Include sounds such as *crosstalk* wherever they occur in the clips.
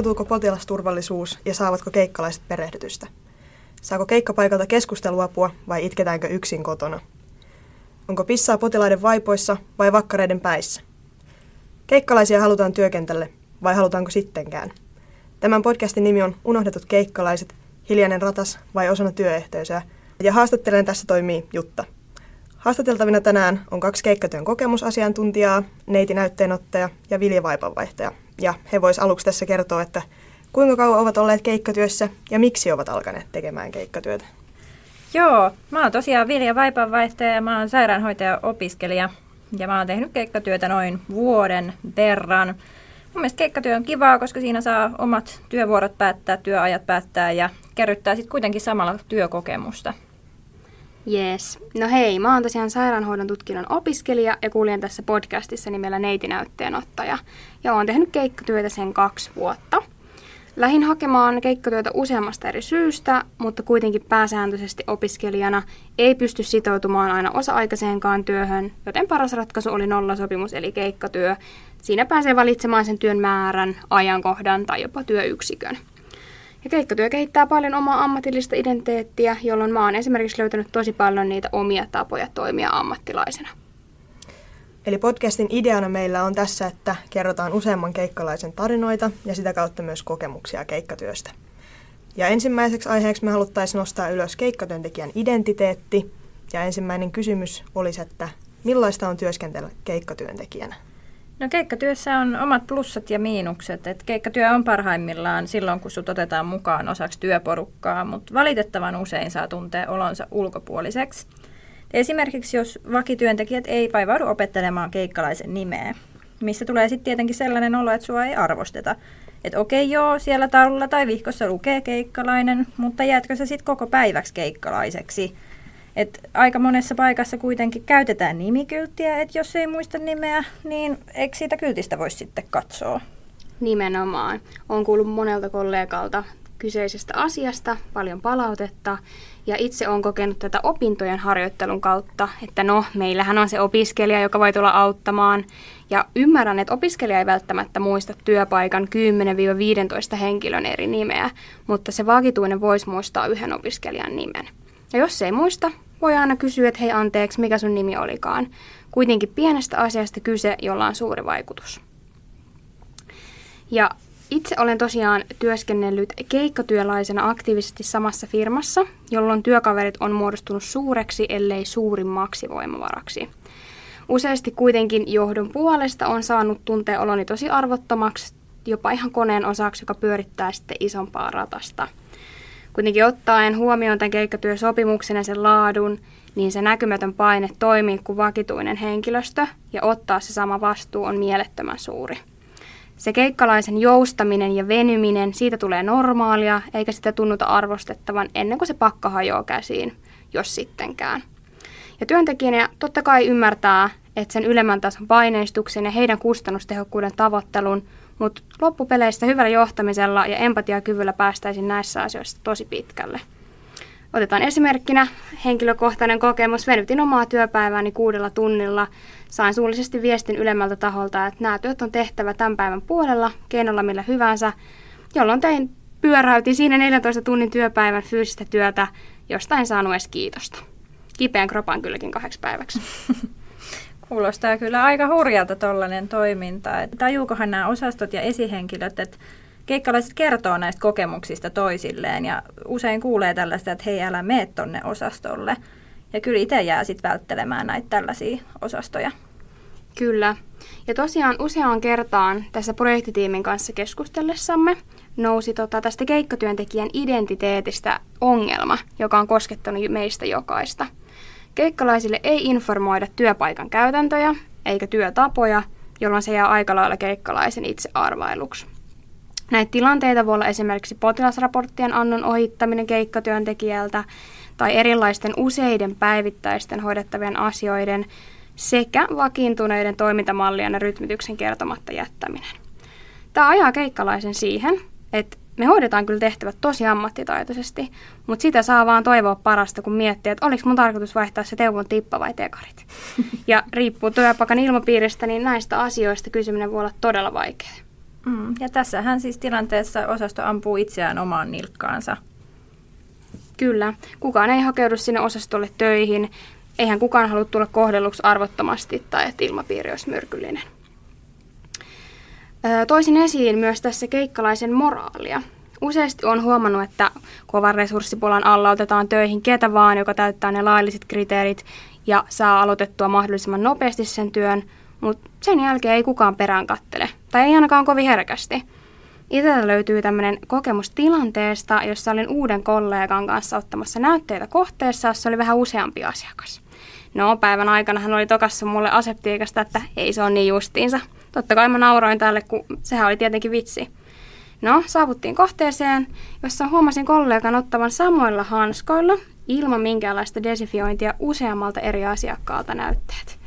Toteutuuko potilasturvallisuus ja saavatko keikkalaiset perehdytystä? Saako keikkapaikalta keskusteluapua vai itketäänkö yksin kotona? Onko pissaa potilaiden vaipoissa vai vakkareiden päissä? Keikkalaisia halutaan työkentälle vai halutaanko sittenkään? Tämän podcastin nimi on Unohdetut keikkalaiset, hiljainen ratas vai osana työyhteisöä, ja haastattelen tässä toimii Jutta. Haastateltavina tänään on kaksi keikkatyön kokemusasiantuntijaa, neiti näytteenottaja ja Vilja Vaipanvaihtaja. Ja he vois aluksi tässä kertoa, että kuinka kauan ovat olleet keikkatyössä ja miksi ovat alkaneet tekemään keikkatyötä. Joo, mä oon tosiaan Vilja Vaipanvaihtaja ja mä oon sairaanhoitaja-opiskelija. Ja mä oon tehnyt keikkatyötä noin vuoden verran. Mun mielestä keikkatyö on kivaa, koska siinä saa omat työvuorot päättää, työajat päättää ja kerryttää sitten kuitenkin samalla työkokemusta. Jees. No hei, mä oon tosiaan sairaanhoidon tutkinnon opiskelija ja kuljen tässä podcastissa nimellä neitinäytteenottaja. Ja oon tehnyt keikkatyötä sen kaksi vuotta. Lähin hakemaan keikkatyötä useammasta eri syystä, mutta kuitenkin pääsääntöisesti opiskelijana ei pysty sitoutumaan aina osa-aikaiseenkaan työhön, joten paras ratkaisu oli nollasopimus eli keikkatyö. Siinä pääsee valitsemaan sen työn määrän, ajankohdan tai jopa työyksikön. Ja keikkatyö kehittää paljon omaa ammatillista identiteettiä, jolloin mä oon esimerkiksi löytänyt tosi paljon niitä omia tapoja toimia ammattilaisena. Eli podcastin ideana meillä on tässä, että kerrotaan useamman keikkalaisen tarinoita ja sitä kautta myös kokemuksia keikkatyöstä. Ja ensimmäiseksi aiheeksi me haluttaisiin nostaa ylös keikkatyöntekijän identiteetti. Ja ensimmäinen kysymys olisi, että millaista on työskentellä keikkatyöntekijänä? No keikkatyössä on omat plussat ja miinukset. Et keikkatyö on parhaimmillaan silloin, kun sut otetaan mukaan osaksi työporukkaa, mutta valitettavan usein saa tuntea olonsa ulkopuoliseksi. Esimerkiksi jos vakityöntekijät ei vaivaudu opettelemaan keikkalaisen nimeä, missä tulee sitten tietenkin sellainen olo, että sua ei arvosteta. Että okei joo, siellä taululla tai vihkossa lukee keikkalainen, mutta jäätkö sä sitten koko päiväksi keikkalaiseksi? Et aika monessa paikassa kuitenkin käytetään nimikylttiä, että jos ei muista nimeä, niin eikö siitä kyltistä voisi sitten katsoa? Nimenomaan. Olen kuullut monelta kollegalta kyseisestä asiasta paljon palautetta ja itse olen kokenut tätä opintojen harjoittelun kautta, että no, meillähän on se opiskelija, joka voi tulla auttamaan ja ymmärrän, että opiskelija ei välttämättä muista työpaikan 10-15 henkilön eri nimeä, mutta se vakituinen voisi muistaa yhden opiskelijan nimen. Ja jos ei muista, voi aina kysyä, että hei anteeksi, mikä sun nimi olikaan. Kuitenkin pienestä asiasta kyse, jolla on suuri vaikutus. Ja itse olen tosiaan työskennellyt keikkatyöläisenä aktiivisesti samassa firmassa, jolloin työkaverit on muodostunut suureksi, ellei suurimmaksi voimavaraksi. Useasti kuitenkin johdon puolesta on saanut tuntea oloni tosi arvottomaksi, jopa ihan koneen osaksi, joka pyörittää sitten isompaa ratasta – Kuitenkin ottaen huomioon tämän keikkatyösopimuksen ja sen laadun, niin se näkymätön paine toimii kuin vakituinen henkilöstö ja ottaa se sama vastuu on mielettömän suuri. Se keikkalaisen joustaminen ja venyminen, siitä tulee normaalia, eikä sitä tunnuta arvostettavan ennen kuin se pakka hajoaa käsiin, jos sittenkään. Ja työntekijänä totta kai ymmärtää, että sen ylemmän tason paineistuksen ja heidän kustannustehokkuuden tavoittelun mutta loppupeleissä hyvällä johtamisella ja empatiakyvyllä päästäisiin näissä asioissa tosi pitkälle. Otetaan esimerkkinä henkilökohtainen kokemus. Venytin omaa työpäivääni kuudella tunnilla. Sain suullisesti viestin ylemmältä taholta, että nämä työt on tehtävä tämän päivän puolella, keinolla millä hyvänsä, jolloin tein pyöräytin siinä 14 tunnin työpäivän fyysistä työtä, josta en saanut edes kiitosta. Kipeän kropan kylläkin kahdeksi päiväksi. *laughs* Kuulostaa kyllä aika hurjalta tuollainen toiminta. Tajuukohan nämä osastot ja esihenkilöt, että keikkalaiset kertoo näistä kokemuksista toisilleen ja usein kuulee tällaista, että hei älä mene tonne osastolle. Ja kyllä itse jää sitten välttelemään näitä tällaisia osastoja. Kyllä. Ja tosiaan useaan kertaan tässä projektitiimin kanssa keskustellessamme nousi tota tästä keikkatyöntekijän identiteetistä ongelma, joka on koskettanut meistä jokaista – Keikkalaisille ei informoida työpaikan käytäntöjä eikä työtapoja, jolloin se jää aika lailla keikkalaisen itse arvailuksi. Näitä tilanteita voi olla esimerkiksi potilasraporttien annon ohittaminen keikkatyöntekijältä tai erilaisten useiden päivittäisten hoidettavien asioiden sekä vakiintuneiden toimintamallien ja rytmityksen kertomatta jättäminen. Tämä ajaa keikkalaisen siihen, että me hoidetaan kyllä tehtävät tosi ammattitaitoisesti, mutta sitä saa vaan toivoa parasta, kun miettii, että oliko mun tarkoitus vaihtaa se teuvon tippa vai tekarit. *laughs* Ja riippuu työpaikan ilmapiiristä, niin näistä asioista kysyminen voi olla todella vaikeaa. Mm, ja tässähän siis tilanteessa osasto ampuu itseään omaan nilkkaansa. Kyllä. Kukaan ei hakeudu sinne osastolle töihin. Eihän kukaan halua tulla kohdelluksi arvottomasti tai että ilmapiiri olisi myrkyllinen. Toisin esiin myös tässä keikkalaisen moraalia. Useasti on huomannut, että kovan resurssipulan alla otetaan töihin ketä vaan, joka täyttää ne lailliset kriteerit ja saa aloitettua mahdollisimman nopeasti sen työn, mutta sen jälkeen ei kukaan perään kattele, tai ei ainakaan kovin herkästi. Itseltä löytyy tämmöinen kokemus tilanteesta, jossa olin uuden kollegan kanssa ottamassa näytteitä kohteessa, jossa oli vähän useampi asiakas. No, päivän aikana hän oli tokassa mulle aseptiikasta, että ei se ole niin justiinsa. Totta kai mä nauroin tälle, kun sehän oli tietenkin vitsi. No, saavuttiin kohteeseen, jossa huomasin kollegan ottavan samoilla hanskoilla ilman minkäänlaista desifiointia useammalta eri asiakkaalta näytteet.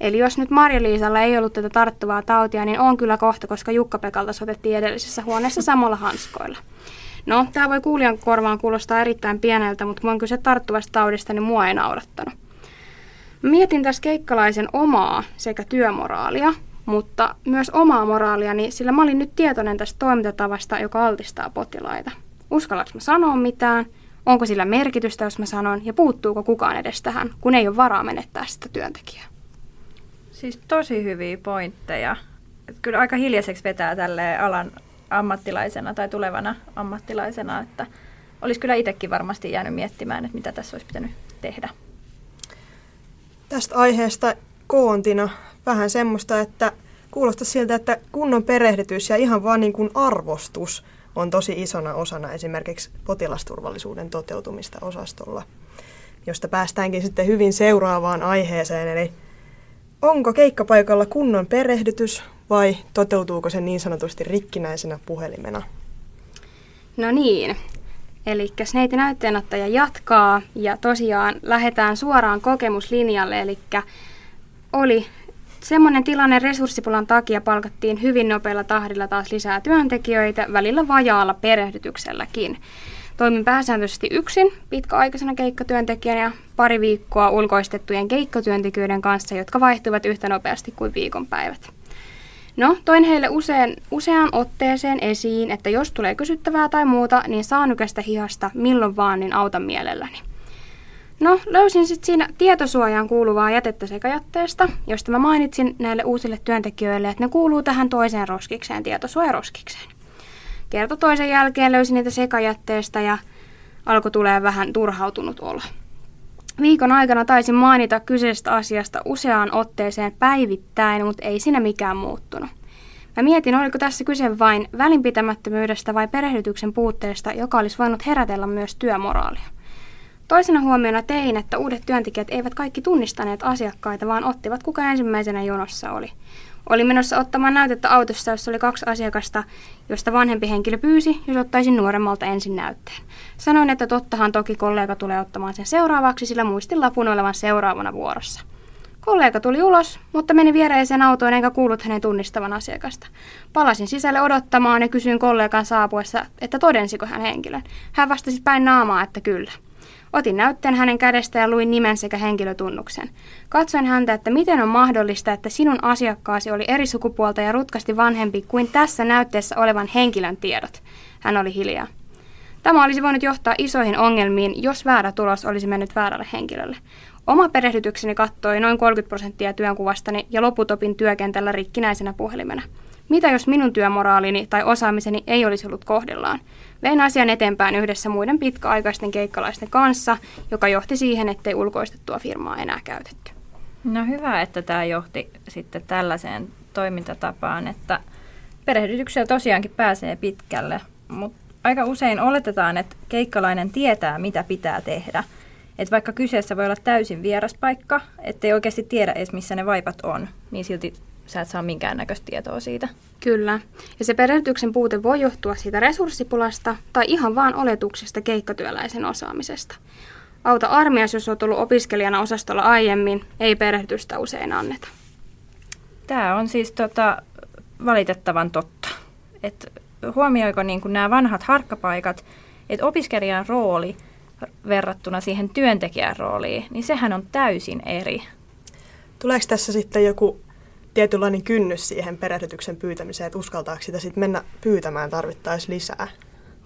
Eli jos nyt Marja-Liisalla ei ollut tätä tarttuvaa tautia, niin on kyllä kohta, koska Jukka-Pekalta sotettiin edellisessä huoneessa samalla hanskoilla. No, tämä voi kuulijan korvaan kuulostaa erittäin pieneltä, mutta kun on kyse tarttuvasta taudista, niin mua ei naurattanut. Mietin tässä keikkalaisen omaa sekä työmoraalia, mutta myös omaa moraaliani, sillä mä olin nyt tietoinen tästä toimintatavasta, joka altistaa potilaita. Uskallanko mä sanoa mitään? Onko sillä merkitystä, jos mä sanon? Ja puuttuuko kukaan edes tähän, kun ei ole varaa menettää sitä työntekijää? Siis tosi hyviä pointteja. Kyllä aika hiljaiseksi vetää tälle alan ammattilaisena tai tulevana ammattilaisena, että olisi kyllä itsekin varmasti jäänyt miettimään, että mitä tässä olisi pitänyt tehdä. Tästä aiheesta koontina vähän semmoista, että kuulostaa siltä, että kunnon perehdytys ja ihan vaan niin kuin arvostus on tosi isona osana esimerkiksi potilasturvallisuuden toteutumista osastolla, josta päästäänkin sitten hyvin seuraavaan aiheeseen, eli onko keikkapaikalla kunnon perehdytys vai toteutuuko se niin sanotusti rikkinäisenä puhelimena? No niin, eli neiti näytteenottaja jatkaa ja tosiaan lähdetään suoraan kokemuslinjalle, eli oli semmoinen tilanne resurssipulan takia palkattiin hyvin nopealla tahdilla taas lisää työntekijöitä, välillä vajaalla perehdytykselläkin. Toimin pääsääntöisesti yksin pitkäaikaisena keikkatyöntekijänä ja pari viikkoa ulkoistettujen keikkatyöntekijöiden kanssa, jotka vaihtuvat yhtä nopeasti kuin viikonpäivät. No, toin heille usein, useaan otteeseen esiin, että jos tulee kysyttävää tai muuta, niin saa nykästä hihasta milloin vaan, niin auta mielelläni. No, löysin sitten siinä tietosuojaan kuuluvaa jätettä sekajätteestä, josta mä mainitsin näille uusille työntekijöille, että ne kuuluu tähän toiseen roskikseen, tietosuojaroskikseen. Kerta toisen jälkeen löysin niitä sekajätteestä ja alkoi tulee vähän turhautunut olo. Viikon aikana taisin mainita kyseisestä asiasta useaan otteeseen päivittäin, mutta ei siinä mikään muuttunut. Mä mietin, oliko tässä kyse vain välinpitämättömyydestä vai perehdytyksen puutteesta, joka olisi voinut herätellä myös työmoraalia. Toisena huomiona tein, että uudet työntekijät eivät kaikki tunnistaneet asiakkaita, vaan ottivat kuka ensimmäisenä jonossa oli. Oli menossa ottamaan näytettä autossa, jossa oli kaksi asiakasta, josta vanhempi henkilö pyysi, jos ottaisin nuoremmalta ensin näytteen. Sanoin, että tottahan toki kollega tulee ottamaan sen seuraavaksi, sillä muistin lapun olevan seuraavana vuorossa. Kollega tuli ulos, mutta meni viereiseen autoon enkä kuullut hänen tunnistavan asiakasta. Palasin sisälle odottamaan ja kysyin kollegan saapuessa, että todensiko hän henkilön. Hän vastasi päin naamaa, että kyllä. Otin näytteen hänen kädestä ja luin nimen sekä henkilötunnuksen. Katsoin häntä, että miten on mahdollista, että sinun asiakkaasi oli eri sukupuolta ja rutkasti vanhempi kuin tässä näytteessä olevan henkilön tiedot. Hän oli hiljaa. Tämä olisi voinut johtaa isoihin ongelmiin, jos väärä tulos olisi mennyt väärälle henkilölle. Oma perehdytykseni kattoi noin 30 prosenttia työnkuvastani ja loput opin työkentällä rikkinäisenä puhelimena. Mitä jos minun työmoraalini tai osaamiseni ei olisi ollut kohdellaan? Vein asian eteenpäin yhdessä muiden pitkäaikaisten keikkalaisten kanssa, joka johti siihen, ettei ulkoistettua firmaa enää käytetty. No hyvä, että tämä johti sitten tällaiseen toimintatapaan, että perehdytyksellä tosiaankin pääsee pitkälle, mutta aika usein oletetaan, että keikkalainen tietää, mitä pitää tehdä. Et vaikka kyseessä voi olla täysin vieras paikka, ettei oikeasti tiedä edes, missä ne vaipat on, niin silti sä et saa minkäännäköistä tietoa siitä. Kyllä. Ja se perehdytyksen puute voi johtua siitä resurssipulasta tai ihan vaan oletuksesta keikkatyöläisen osaamisesta. Auta armias, jos olet ollut opiskelijana osastolla aiemmin, ei perehdytystä usein anneta. Tämä on siis tota, valitettavan totta. Et huomioiko niin nämä vanhat harkkapaikat, että opiskelijan rooli verrattuna siihen työntekijän rooliin, niin sehän on täysin eri. Tuleeko tässä sitten joku tietynlainen kynnys siihen perehdytyksen pyytämiseen, että uskaltaako sitä sitten mennä pyytämään tarvittaisiin lisää?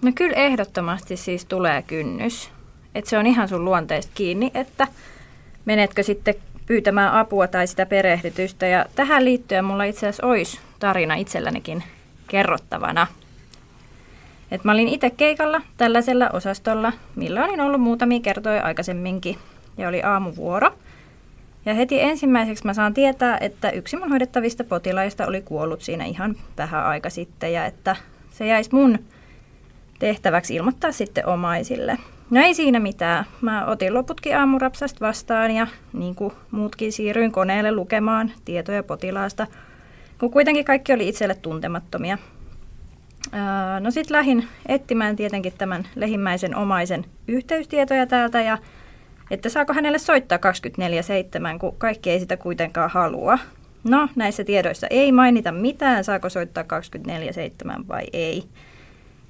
No kyllä ehdottomasti siis tulee kynnys. Että se on ihan sun luonteesta kiinni, että menetkö sitten pyytämään apua tai sitä perehdytystä. Ja tähän liittyen mulla itse asiassa olisi tarina itsellänikin kerrottavana. Et mä olin itse keikalla tällaisella osastolla, millä olin ollut muutamia kertoja aikaisemminkin, ja oli aamuvuoro. Ja heti ensimmäiseksi mä saan tietää, että yksi mun hoidettavista potilaista oli kuollut siinä ihan vähän aika sitten, ja että se jäisi mun tehtäväksi ilmoittaa sitten omaisille. No ei siinä mitään. Mä otin loputkin aamurapsasta vastaan ja niin kuin muutkin siirryin koneelle lukemaan tietoja potilaasta, kun kuitenkin kaikki oli itselle tuntemattomia. No sitten lähdin etsimään tietenkin tämän lehimmäisen omaisen yhteystietoja täältä ja että saako hänelle soittaa 24-7, kun kaikki ei sitä kuitenkaan halua. No, näissä tiedoissa ei mainita mitään, saako soittaa 24-7 vai ei.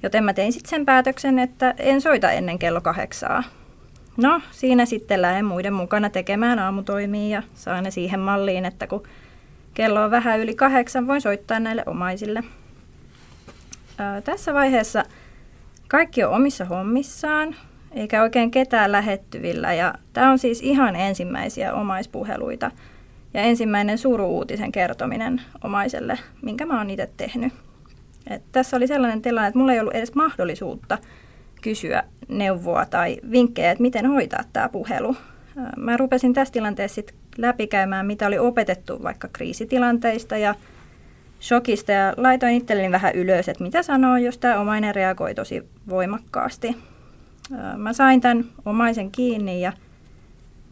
Joten mä tein sitten sen päätöksen, että en soita ennen kello kahdeksaa. No, siinä sitten lähden muiden mukana tekemään aamutoimia ja saan ne siihen malliin, että kun kello on vähän yli kahdeksan, voin soittaa näille omaisille. Ää, tässä vaiheessa kaikki on omissa hommissaan, eikä oikein ketään lähettyvillä. Ja tämä on siis ihan ensimmäisiä omaispuheluita ja ensimmäinen suruuutisen kertominen omaiselle, minkä mä oon itse tehnyt. Et tässä oli sellainen tilanne, että mulla ei ollut edes mahdollisuutta kysyä neuvoa tai vinkkejä, että miten hoitaa tämä puhelu. Mä rupesin tässä tilanteessa sit läpikäymään, mitä oli opetettu vaikka kriisitilanteista ja shokista ja laitoin itselleni vähän ylös, että mitä sanoo, jos tämä omainen reagoi tosi voimakkaasti. Mä sain tämän omaisen kiinni ja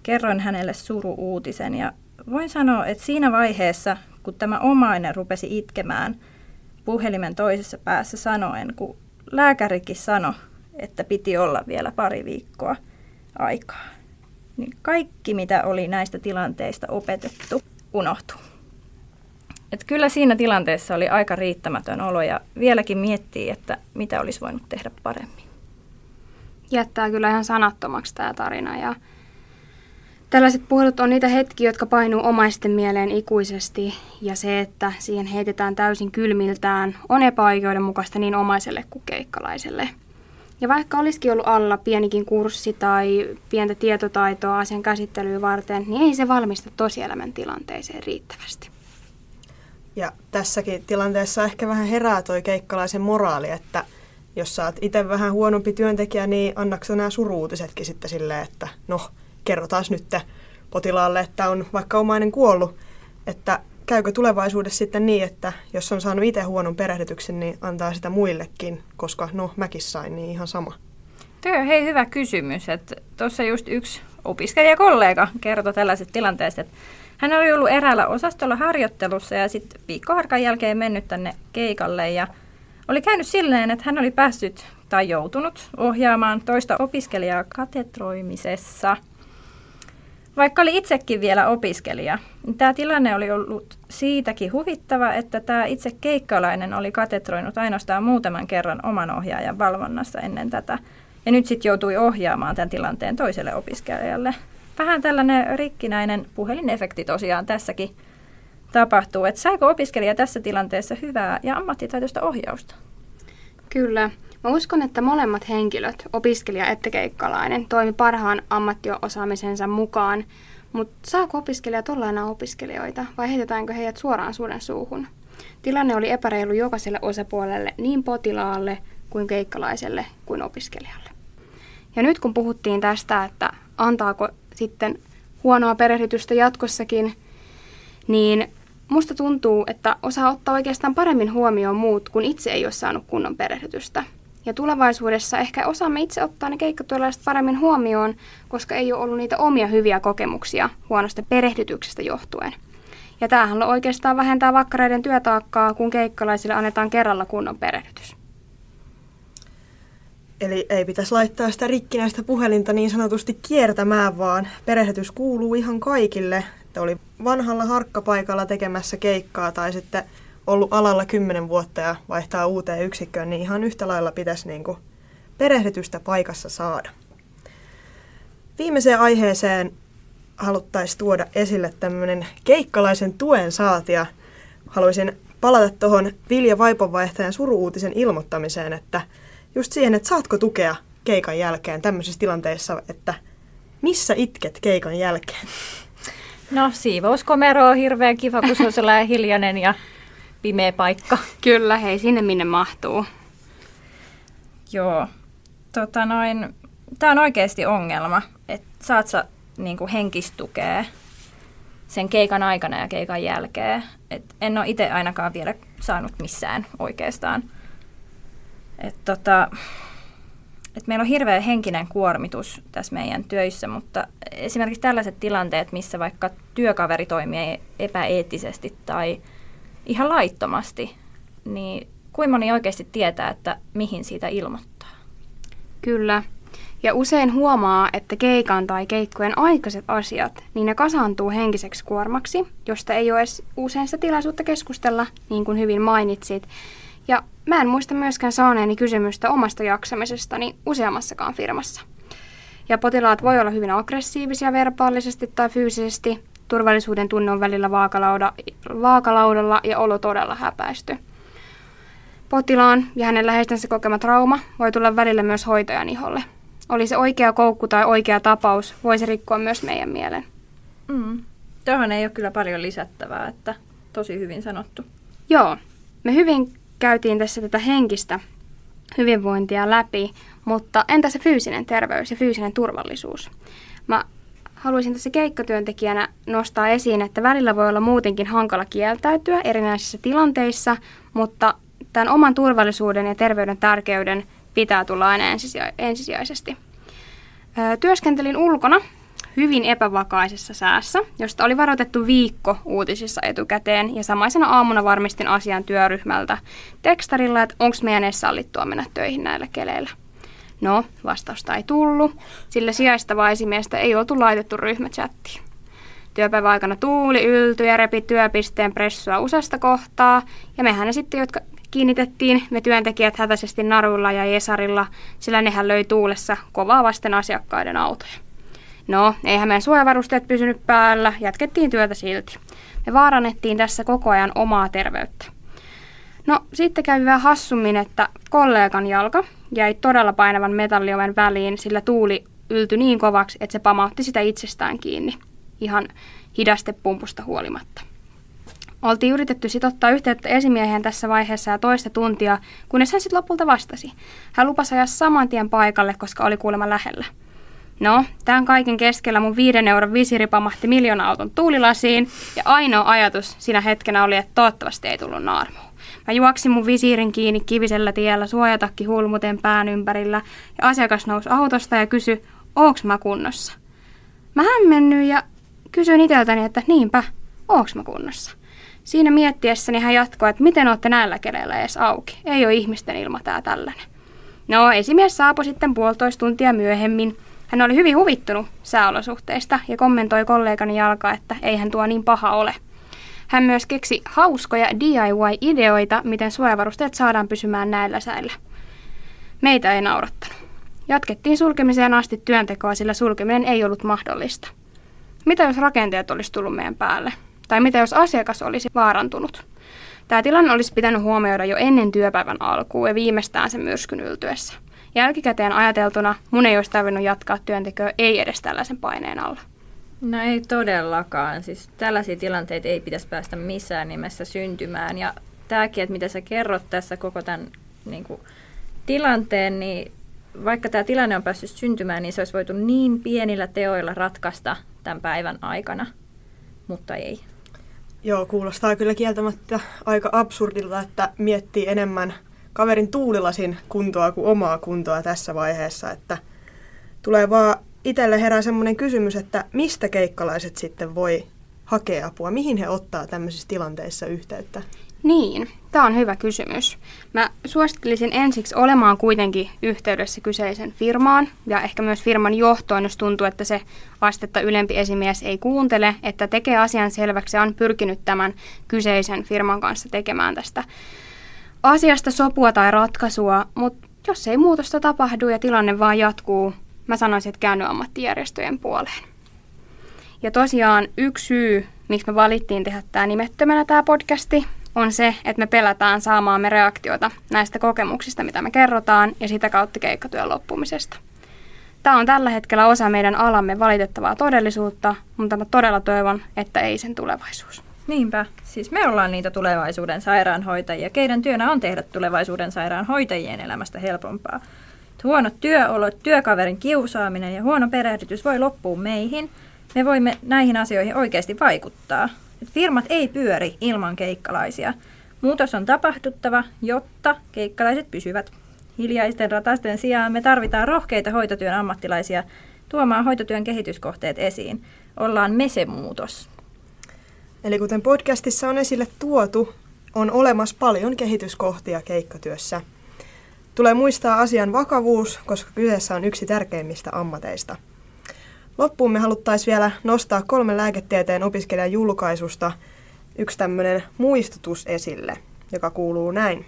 kerroin hänelle suru-uutisen ja voin sanoa, että siinä vaiheessa, kun tämä omainen rupesi itkemään – puhelimen toisessa päässä sanoen, kun lääkärikin sanoi, että piti olla vielä pari viikkoa aikaa. Niin kaikki, mitä oli näistä tilanteista opetettu, unohtui. Et kyllä siinä tilanteessa oli aika riittämätön olo ja vieläkin miettii, että mitä olisi voinut tehdä paremmin. Jättää kyllä ihan sanattomaksi tämä tarina ja Tällaiset puhelut on niitä hetkiä, jotka painuu omaisten mieleen ikuisesti, ja se, että siihen heitetään täysin kylmiltään, on epäoikeudenmukaista niin omaiselle kuin keikkalaiselle. Ja vaikka olisikin ollut alla pienikin kurssi tai pientä tietotaitoa asian käsittelyyn varten, niin ei se valmista tosielämän tilanteeseen riittävästi. Ja tässäkin tilanteessa ehkä vähän herää toi keikkalaisen moraali, että jos sä oot itse vähän huonompi työntekijä, niin annaksa nämä suruutisetkin sitten silleen, että no, kerrotaan nyt potilaalle, että on vaikka omainen kuollut, että käykö tulevaisuudessa sitten niin, että jos on saanut itse huonon perehdytyksen, niin antaa sitä muillekin, koska no mäkin sain, niin ihan sama. Tuo on hei hyvä kysymys, tuossa just yksi opiskelijakollega kertoi tällaisesta tilanteesta, että hän oli ollut eräällä osastolla harjoittelussa ja sitten viikkoharkan jälkeen mennyt tänne keikalle ja oli käynyt silleen, että hän oli päässyt tai joutunut ohjaamaan toista opiskelijaa katetroimisessa – vaikka oli itsekin vielä opiskelija, niin tämä tilanne oli ollut siitäkin huvittava, että tämä itse keikkalainen oli katetroinut ainoastaan muutaman kerran oman ohjaajan valvonnassa ennen tätä. Ja nyt sitten joutui ohjaamaan tämän tilanteen toiselle opiskelijalle. Vähän tällainen rikkinäinen puhelinefekti tosiaan tässäkin tapahtuu. Että saiko opiskelija tässä tilanteessa hyvää ja ammattitaitoista ohjausta? Kyllä. Mä uskon, että molemmat henkilöt, opiskelija että keikkalainen, toimi parhaan ammattiosaamisensa mukaan, mutta saako opiskelija olla opiskelijoita vai heitetäänkö heidät suoraan suuden suuhun? Tilanne oli epäreilu jokaiselle osapuolelle, niin potilaalle kuin keikkalaiselle kuin opiskelijalle. Ja nyt kun puhuttiin tästä, että antaako sitten huonoa perehdytystä jatkossakin, niin musta tuntuu, että osaa ottaa oikeastaan paremmin huomioon muut, kun itse ei ole saanut kunnon perehdytystä. Ja tulevaisuudessa ehkä osaamme itse ottaa ne keikkatyöläiset paremmin huomioon, koska ei ole ollut niitä omia hyviä kokemuksia huonosta perehdytyksestä johtuen. Ja tämähän oikeastaan vähentää vakkareiden työtaakkaa, kun keikkalaisille annetaan kerralla kunnon perehdytys. Eli ei pitäisi laittaa sitä rikkinäistä puhelinta niin sanotusti kiertämään, vaan perehdytys kuuluu ihan kaikille. Että oli vanhalla harkkapaikalla tekemässä keikkaa tai sitten ollut alalla kymmenen vuotta ja vaihtaa uuteen yksikköön, niin ihan yhtä lailla pitäisi niin kuin perehdytystä paikassa saada. Viimeiseen aiheeseen haluttaisiin tuoda esille tämmöinen keikkalaisen tuen saatia. Haluaisin palata tuohon Vilja Vaiponvaihtajan suruuutisen ilmoittamiseen, että just siihen, että saatko tukea keikan jälkeen tämmöisissä tilanteissa, että missä itket keikan jälkeen? No siivouskomero on hirveän kiva, kun se on sellainen hiljainen ja pimeä paikka. Kyllä, hei sinne minne mahtuu. Joo. Tota noin, tämä on oikeasti ongelma, että saat sä niin henkistukea sen keikan aikana ja keikan jälkeen. Et en ole itse ainakaan vielä saanut missään oikeastaan. Et tota, et meillä on hirveä henkinen kuormitus tässä meidän töissä, mutta esimerkiksi tällaiset tilanteet, missä vaikka työkaveri toimii epäeettisesti tai ihan laittomasti, niin kuinka moni oikeasti tietää, että mihin siitä ilmoittaa? Kyllä. Ja usein huomaa, että keikan tai keikkojen aikaiset asiat, niin ne kasaantuu henkiseksi kuormaksi, josta ei ole edes usein sitä tilaisuutta keskustella, niin kuin hyvin mainitsit. Ja mä en muista myöskään saaneeni kysymystä omasta jaksamisestani useammassakaan firmassa. Ja potilaat voi olla hyvin aggressiivisia verbaalisesti tai fyysisesti. Turvallisuuden tunne on välillä vaakalauda, vaakalaudalla ja olo todella häpäisty. Potilaan ja hänen läheistensä kokema trauma voi tulla välillä myös hoitajan iholle. Oli se oikea koukku tai oikea tapaus, voisi rikkoa myös meidän mielen. Mm. Tuohon ei ole kyllä paljon lisättävää, että tosi hyvin sanottu. Joo, me hyvin käytiin tässä tätä henkistä hyvinvointia läpi, mutta entä se fyysinen terveys ja fyysinen turvallisuus? Mä haluaisin tässä keikkatyöntekijänä nostaa esiin, että välillä voi olla muutenkin hankala kieltäytyä erinäisissä tilanteissa, mutta tämän oman turvallisuuden ja terveyden tärkeyden pitää tulla aina ensisijaisesti. Työskentelin ulkona hyvin epävakaisessa säässä, josta oli varoitettu viikko uutisissa etukäteen ja samaisena aamuna varmistin asian työryhmältä tekstarilla, että onko meidän edes sallittua mennä töihin näillä keleillä. No, vastausta ei tullut, sillä sijaista esimiestä ei oltu laitettu ryhmächattiin. Työpäivän aikana tuuli yltyi ja repi työpisteen pressua useasta kohtaa, ja mehän ne sitten, jotka kiinnitettiin me työntekijät hätäisesti naruilla ja Jesarilla, sillä nehän löi tuulessa kovaa vasten asiakkaiden autoja. No, eihän meidän suojavarusteet pysynyt päällä, jatkettiin työtä silti. Me vaarannettiin tässä koko ajan omaa terveyttä. No, sitten kävi vähän hassummin, että kollegan jalka jäi todella painavan metallioven väliin, sillä tuuli yltyi niin kovaksi, että se pamautti sitä itsestään kiinni, ihan hidastepumpusta huolimatta. Oltiin yritetty sitten ottaa yhteyttä esimieheen tässä vaiheessa ja toista tuntia, kunnes hän sitten lopulta vastasi. Hän lupasi ajaa saman tien paikalle, koska oli kuulemma lähellä. No, tämän kaiken keskellä mun viiden euron visiri pamahti miljoona auton tuulilasiin ja ainoa ajatus siinä hetkenä oli, että toivottavasti ei tullut naarmua. Mä juoksin mun visiirin kiinni kivisellä tiellä, suojatakki hulmuten pään ympärillä ja asiakas nousi autosta ja kysyi, onks mä kunnossa. Mä hämmennyt ja kysyin iteltäni, että niinpä, onks mä kunnossa. Siinä miettiessäni hän jatkoi, että miten olette näillä keleillä edes auki. Ei ole ihmisten ilma tää tällainen. No, esimies saapui sitten puolitoista tuntia myöhemmin. Hän oli hyvin huvittunut sääolosuhteista ja kommentoi kollegani jalka, että eihän tuo niin paha ole. Hän myös keksi hauskoja DIY-ideoita, miten suojavarusteet saadaan pysymään näillä säillä. Meitä ei naurattanut. Jatkettiin sulkemiseen asti työntekoa, sillä sulkeminen ei ollut mahdollista. Mitä jos rakenteet olisi tullut meidän päälle? Tai mitä jos asiakas olisi vaarantunut? Tämä tilanne olisi pitänyt huomioida jo ennen työpäivän alkuun ja viimeistään sen myrskyn yltyessä. Jälkikäteen ajateltuna mun ei olisi tarvinnut jatkaa työntekoa ei edes tällaisen paineen alla. No ei todellakaan. Siis tällaisia tilanteita ei pitäisi päästä missään nimessä syntymään. Ja tämäkin, että mitä sä kerrot tässä koko tämän niin kuin, tilanteen, niin vaikka tämä tilanne on päässyt syntymään, niin se olisi voitu niin pienillä teoilla ratkaista tämän päivän aikana, mutta ei. Joo, kuulostaa kyllä kieltämättä aika absurdilta, että miettii enemmän kaverin tuulilasin kuntoa kuin omaa kuntoa tässä vaiheessa, että tulee vaan itselle herää semmoinen kysymys, että mistä keikkalaiset sitten voi hakea apua, mihin he ottaa tämmöisissä tilanteissa yhteyttä? Niin, tämä on hyvä kysymys. Mä suosittelisin ensiksi olemaan kuitenkin yhteydessä kyseisen firmaan ja ehkä myös firman johtoon, jos tuntuu, että se astetta ylempi esimies ei kuuntele, että tekee asian selväksi ja on pyrkinyt tämän kyseisen firman kanssa tekemään tästä asiasta sopua tai ratkaisua, mutta jos ei muutosta tapahdu ja tilanne vaan jatkuu, mä sanoisin, että käänny ammattijärjestöjen puoleen. Ja tosiaan yksi syy, miksi me valittiin tehdä tämä nimettömänä tämä podcasti, on se, että me pelätään saamaamme reaktiota näistä kokemuksista, mitä me kerrotaan, ja sitä kautta keikkatyön loppumisesta. Tämä on tällä hetkellä osa meidän alamme valitettavaa todellisuutta, mutta mä todella toivon, että ei sen tulevaisuus. Niinpä. Siis me ollaan niitä tulevaisuuden sairaanhoitajia. Keidän työnä on tehdä tulevaisuuden sairaanhoitajien elämästä helpompaa. Huonot työolot, työkaverin kiusaaminen ja huono perehdytys voi loppua meihin. Me voimme näihin asioihin oikeasti vaikuttaa. Et firmat ei pyöri ilman keikkalaisia. Muutos on tapahduttava, jotta keikkalaiset pysyvät. Hiljaisten ratasten sijaan me tarvitaan rohkeita hoitotyön ammattilaisia tuomaan hoitotyön kehityskohteet esiin. Ollaan mesemuutos. Eli kuten podcastissa on esille tuotu, on olemassa paljon kehityskohtia keikkatyössä. Tulee muistaa asian vakavuus, koska kyseessä on yksi tärkeimmistä ammateista. Loppuun me haluttaisiin vielä nostaa kolme lääketieteen opiskelijan julkaisusta yksi tämmöinen muistutus esille, joka kuuluu näin.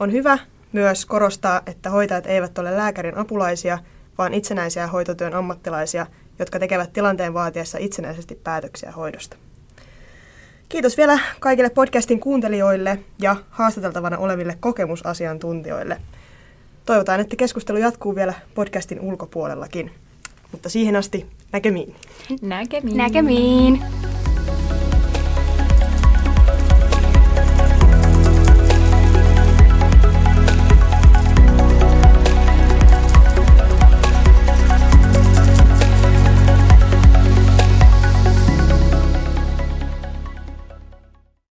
On hyvä myös korostaa, että hoitajat eivät ole lääkärin apulaisia, vaan itsenäisiä hoitotyön ammattilaisia, jotka tekevät tilanteen vaatiessa itsenäisesti päätöksiä hoidosta. Kiitos vielä kaikille podcastin kuuntelijoille ja haastateltavana oleville kokemusasiantuntijoille. Toivotaan, että keskustelu jatkuu vielä podcastin ulkopuolellakin. Mutta siihen asti näkemiin. Näkemiin. Näkemiin.